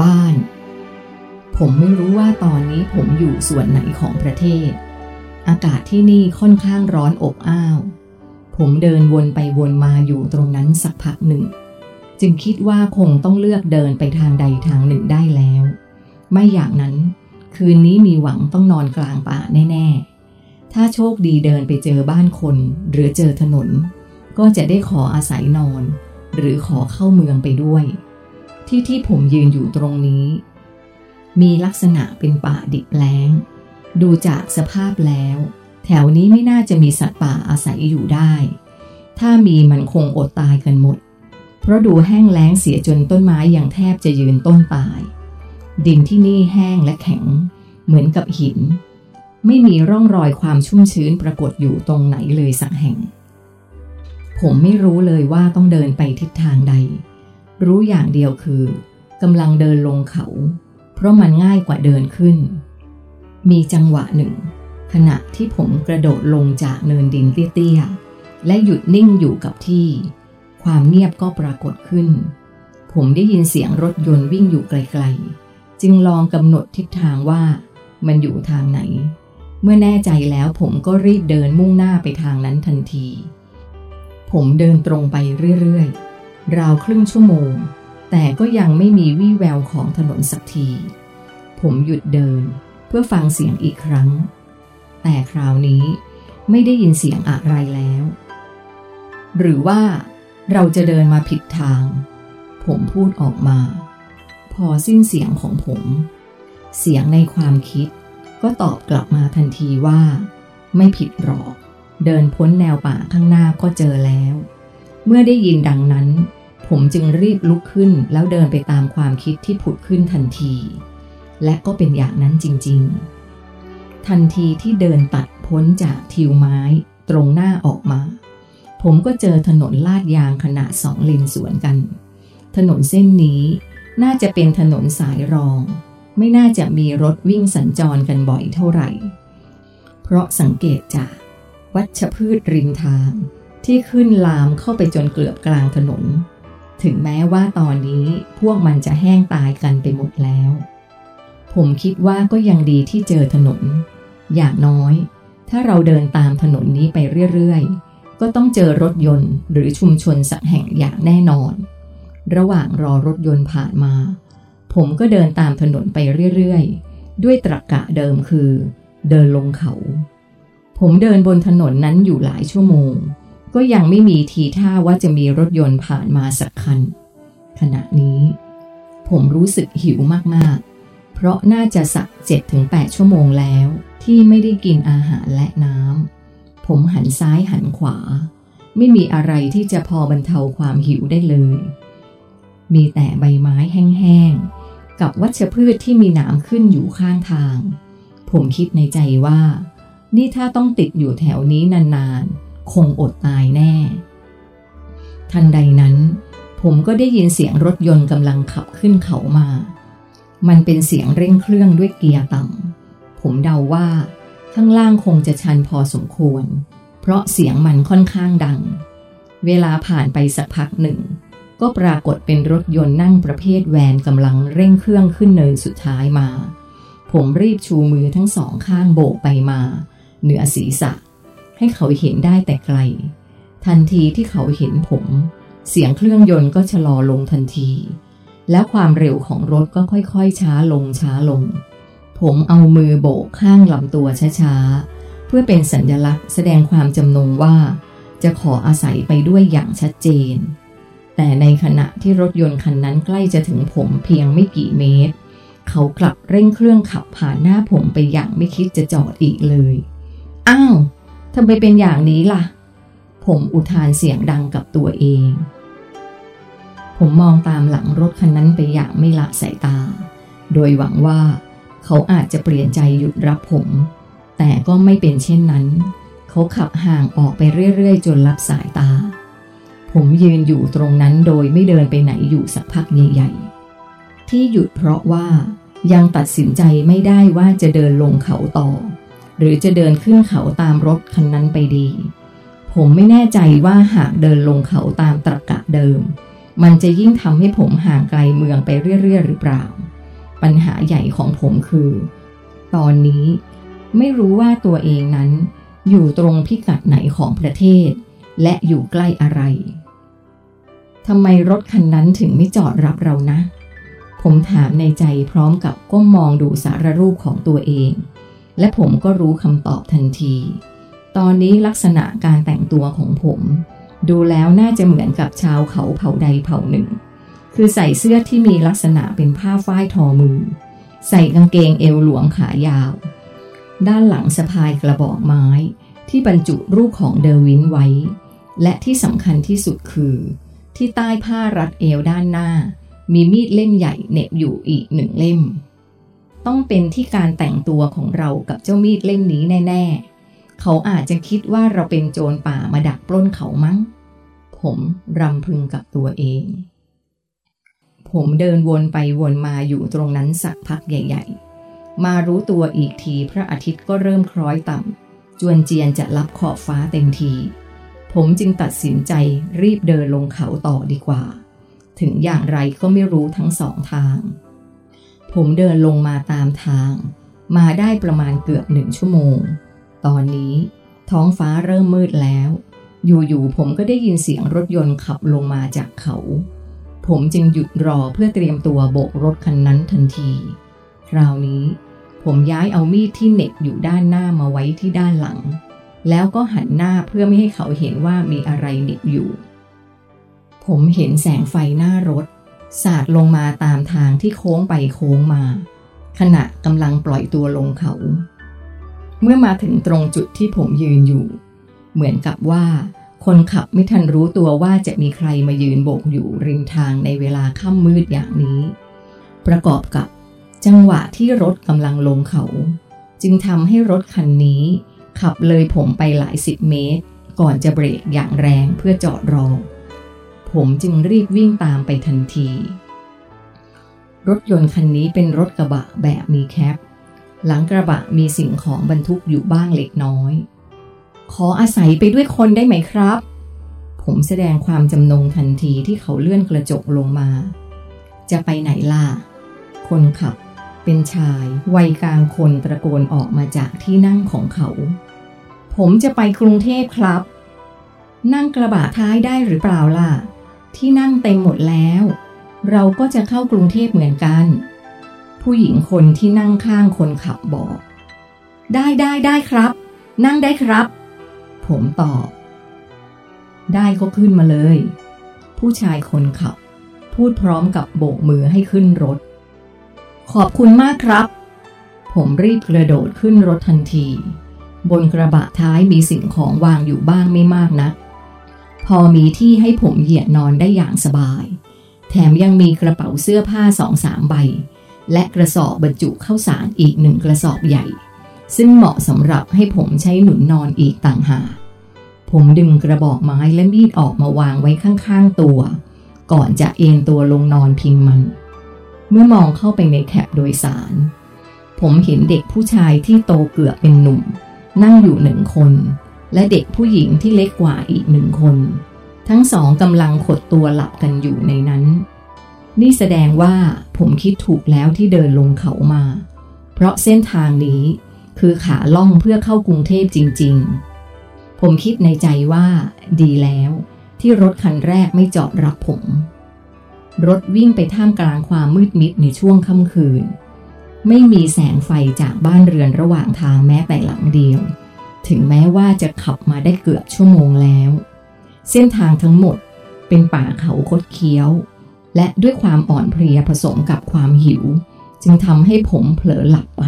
บ้าน ผมไม่รู้ว่าตอนนี้ผมอยู่ส่วนไหนของประเทศ อากาศที่นี่ค่อนข้างร้อนอบอ้าว ผมเดินวนไปวนมาอยู่ตรงนั้นสักพักหนึ่ง จึงคิดว่าคงต้องเลือกเดินไปทางใดทางหนึ่งได้แล้ว ไม่อย่างนั้น คืนนี้มีหวังต้องนอนกลางป่าแน่ ๆ ถ้าโชคดีเดินไปเจอบ้านคน หรือเจอถนน ก็จะได้ขออาศัยนอน หรือขอเข้าเมืองไปด้วย ที่ที่ผมยืนอยู่ตรงนี้ มีลักษณะเป็นป่าดิบแล้ง ดูจากสภาพแล้ว แถวนี้ไม่น่าจะมีสัตว์ป่าอาศัยอยู่ได้ ถ้ามีมันคงอดตายกันหมด เพราะดูแห้งแล้งเสียจนต้นไม้อย่างแทบจะยืนต้นตาย ดินที่นี่แห้งและแข็ง เหมือนกับหิน ไม่มีร่องรอยความชุ่มชื้นปรากฏอยู่ตรงไหนเลยสักแห่ง ผมไม่รู้เลยว่าต้องเดินไปทิศทางใด รู้อย่างเดียวคือกำลังเดินลงเขา เพราะมันง่ายกว่าเดินขึ้น มีจังหวะหนึ่ง ขณะที่ผมกระโดดลงจากเนินดินเตี้ยๆ และหยุดนิ่งอยู่กับที่ ความเงียบก็ปรากฏขึ้น ผมได้ยินเสียงรถยนต์วิ่งอยู่ไกลๆ จึงลองกำหนดทิศทางว่ามันอยู่ทางไหน เมื่อแน่ใจแล้วผมก็รีบเดินมุ่งหน้าไปทางนั้นทันที ผมเดินตรงไปเรื่อยๆ ราวครึ่งชั่วโมง แต่ก็ยังไม่มีวี่แววของถนนสักที ผมหยุดเดินเพื่อฟังเสียงอีกครั้ง แต่คราวนี้ไม่ได้ยินเสียงอะไรแล้ว หรือว่าเราจะเดินมาผิดทาง ผมพูดออกมา พอสิ้นเสียงของผม เสียงในความคิด ก็ตอบกลับมาทันทีว่า ไม่ผิดหรอก เดินพ้นแนวป่าข้างหน้าก็เจอแล้ว เมื่อได้ยินดังนั้น ผมจึงรีบลุกขึ้นแล้วเดินไปตามความคิดที่ผุดขึ้นทันที และก็เป็นอย่างนั้นจริง ๆ ทันทีที่เดินตัดพ้นจากทิวไม้ตรงหน้าออกมา ผมก็เจอถนนลาดยางขนาดสองเลนสวนกัน ถนนเส้นนี้น่าจะเป็นถนนสายรอง ไม่น่าจะมีรถวิ่งสัญจรกันบ่อยเท่าไหร่ เพราะสังเกตจากวัชพืชริมทางที่ขึ้นลามเข้าไปจนเกือบกลางถนน ถึงแม้ว่าตอนนี้พวกมันจะแห้งตายกันไปหมดแล้ว ผมคิดว่าก็ยังดีที่เจอถนน อย่างน้อย ถ้าเราเดินตามถนนนี้ไปเรื่อยๆ ก็ต้องเจอรถยนต์หรือชุมชนสักแห่งอย่างแน่นอน ระหว่างรอรถยนต์ผ่านมา ผมก็เดินตามถนนไปเรื่อยๆ ด้วยตรรกกะเดิมคือ เดินลงเขา ผมเดินบนถนนนั้นอยู่หลายชั่วโมง ก็ยังไม่มีทีท่าว่าจะมีรถยนต์ผ่านมาสักคัน ขณะนี้ ผมรู้สึกหิวมากๆ เพราะน่าจะสัก7-8ชั่วโมงแล้ว ที่ไม่ได้กินอาหารและน้ำ ผมหันซ้ายหันขวา ไม่มีอะไรที่จะพอบรรเทาความหิวได้เลย มีแต่ใบไม้แห้งๆ กับวัชพืชที่มีหนามขึ้นอยู่ข้างทาง ผมคิดในใจว่า นี่ถ้าต้องติดอยู่แถวนี้นานๆ คงอดตายแน่ ทันใดนั้น ผมก็ได้ยินเสียงรถยนต์กำลังขับขึ้นเขามา มันเป็นเสียงเร่งเครื่องด้วยเกียร์ต่ำ ผมเดาว่า ข้างล่างคงจะชันพอสมควร เพราะเสียงมันค่อนข้างดัง เวลาผ่านไปสักพักหนึ่ง ก็ปรากฏเป็นรถยนต์นั่งประเภทแวนกำลังเร่งเครื่องขึ้นเนินสุดท้ายมา ผมรีบชูมือทั้งสองข้างโบกไปมา เหนือศีรษะ ให้เขาเห็นได้แต่ไกล ทันทีที่เขาเห็นผม เสียงเครื่องยนต์ก็ชะลอลงทันที และความเร็วของรถก็ค่อยๆ ช้าลงช้าลง ผมเอามือโบกข้างลำตัวช้าๆ เพื่อเป็นสัญลักษณ์แสดงความจำนงว่า จะขออาศัยไปด้วยอย่างชัดเจน แต่ในขณะที่รถยนต์คันนั้นใกล้จะถึงผมเพียงไม่กี่เมตร เขากลับเร่งเครื่องขับผ่านหน้าผมไปอย่างไม่คิดจะจอดอีกเลย อ้าว ทำไมเป็นอย่างนี้ล่ะ ผมอุทานเสียงดังกับตัวเอง ผมมองตามหลังรถคันนั้นไปอย่างไม่ละสายตา โดยหวังว่าเขาอาจจะเปลี่ยนใจหยุดรับผม แต่ก็ไม่เป็นเช่นนั้น เขาขับห่างออกไปเรื่อยๆ จนลับสายตา ผมยืนอยู่ตรงนั้นโดยไม่เดินไปไหนอยู่สักพักใหญ่ๆ ที่หยุดเพราะว่ายังตัดสินใจไม่ได้ว่าจะเดินลงเขาต่อ หรือจะเดินขึ้นเขาตามรถคันนั้นไปดี ผมไม่แน่ใจว่าหากเดินลงเขาตามตรรกะเดิม มันจะยิ่งทำให้ผมห่างไกลเมืองไปเรื่อยๆหรือเปล่า ปัญหาใหญ่ของผมคือ ตอนนี้ไม่รู้ว่าตัวเองนั้น อยู่ตรงพิกัดไหนของประเทศ และอยู่ใกล้อะไรทำไมรถคันนั้นถึงไม่จอดรับเรานะ ผมถามในใจพร้อมกับก้มมองดูสารรูปของตัวเอง และผมก็รู้คำตอบทันที ตอนนี้ลักษณะการแต่งตัวของผม ดูแล้วน่าจะเหมือนกับชาวเขาเผ่าใดเผ่าหนึ่ง คือใส่เสื้อที่มีลักษณะเป็นผ้าฝ้ายทอมือ ใส่กางเกงเอวหลวงขายาว ด้านหลังสะพายกระบอกไม้ ที่บรรจุรูปของเดวินไว้ และที่สำคัญที่สุดคือ ที่ใต้ผ้ารัดเอวด้านหน้า มีมีดเล่มใหญ่เหน็บอยู่อีกหนึ่งเล่ม ต้องเป็นที่การแต่งตัวของเรากับเจ้ามีดเล่มนี้แน่ๆ เขาอาจจะคิดว่าเราเป็นโจรป่ามาดักปล้นเขามั้ง ผมรำพึงกับตัวเอง ผมเดินวนไปวนมาอยู่ตรงนั้นสักพักใหญ่ ๆ มารู้ตัวอีกทีพระอาทิตย์ก็เริ่มคล้อยต่ำจวนเจียนจะรับขอบฟ้าเต็มที ผมจึงตัดสินใจรีบเดินลงเขาต่อดีกว่า ถึงอย่างไรก็ไม่รู้ทั้งสองทาง ผมเดินลงมาตามทาง มาได้ประมาณเกือบหนึ่งชั่วโมง ตอนนี้ท้องฟ้าเริ่มมืดแล้ว อยู่ๆผมก็ได้ยินเสียงรถยนต์ขับลงมาจากเขา ผมจึงหยุดรอเพื่อเตรียมตัวโบกรถคันนั้นทันที คราวนี้ผมย้ายเอามีดที่เน็บอยู่ด้านหน้ามาไว้ที่ด้านหลัง แล้วก็หันหน้าเพื่อไม่ให้เขาเห็นว่ามีอะไรหนิบอยู่ ผมเห็นแสงไฟหน้ารถ สาดลงมาตามทางที่โค้งไปโค้งมา ขณะกำลังปล่อยตัวลงเขา เมื่อมาถึงตรงจุดที่ผมยืนอยู่ เหมือนกับว่า คนขับไม่ทันรู้ตัวว่าจะมีใครมายืนโบกอยู่ริมทางในเวลาค่ำมืดอย่างนี้ ประกอบกับจังหวะที่รถกำลังลงเขา จึงทำให้รถคันนี้ ขับเลยผมไปหลายสิบเมตร ก่อนจะเบรกอย่างแรงเพื่อจอดรอ ผมจึงรีบวิ่งตามไปทันที รถยนต์คันนี้เป็นรถกระบะแบบมีแคป หลังกระบะมีสิ่งของบรรทุกอยู่บ้างเล็กน้อย ขออาศัยไปด้วยคนได้ไหมครับ ผมแสดงความจำนงทันทีที่เขาเลื่อนกระจกลงมา จะไปไหนล่ะ คนขับเป็นชายวัยกลางคนตะโกนออกมาจากที่นั่งของเขา ผมจะไปกรุงเทพครับ นั่งกระบะท้ายได้หรือเปล่าล่ะ ที่นั่งเต็มหมดแล้ว เราก็จะเข้ากรุงเทพเหมือนกัน ผู้หญิงคนที่นั่งข้างคนขับบอก ได้ได้ได้ครับ นั่งได้ครับ ผมตอบ ได้ก็ขึ้นมาเลย ผู้ชายคนขับ พูดพร้อมกับโบกมือให้ขึ้นรถ ขอบคุณมากครับ ผมรีบกระโดดขึ้นรถทันที บนกระบะท้ายมีสิ่งของวางอยู่บ้างไม่มากนะัก พอมีที่ให้ผมเหยียดนอนได้อย่างสบาย แถมยังมีกระเป๋าเสื้อผ้าสองสามใบ และกระสอบบรรจุข้าวสารอีกหนึ่งกระสอบใหญ่ ซึ่งเหมาะสำหรับให้ผมใช้หนุนนอนอีกต่างหากผมดึงกระบอกไม้และมีดออกมาวางไว้ข้างๆตัว ก่อนจะเอนตัวลงนอนพิงมัน เมื่อมองเข้าไปในแคปโดยสาร ผมเห็นเด็กผู้ชายที่โตเกือบเป็นหนุ่ม นั่งอยู่หนึ่งคน และเด็กผู้หญิงที่เล็กกว่าอีกหนึ่งคน ทั้งสองกำลังขดตัวหลับกันอยู่ในนั้น นี่แสดงว่าผมคิดถูกแล้วที่เดินลงเขามา เพราะเส้นทางนี้คือขาล่องเพื่อเข้ากรุงเทพจริง ๆ ผมคิดในใจว่า ดีแล้วที่รถคันแรกไม่จอดรับผม รถวิ่งไปท่ามกลางความมืดมิดในช่วงค่ำคืน ไม่มีแสงไฟจากบ้านเรือนระหว่างทางแม้แต่หลังเดียว ถึงแม้ว่าจะขับมาได้เกือบชั่วโมงแล้ว เส้นทางทั้งหมดเป็นป่าเขาคดเคี้ยว และด้วยความอ่อนเพลียผสมกับความหิว จึงทำให้ผมเผลอหลับไป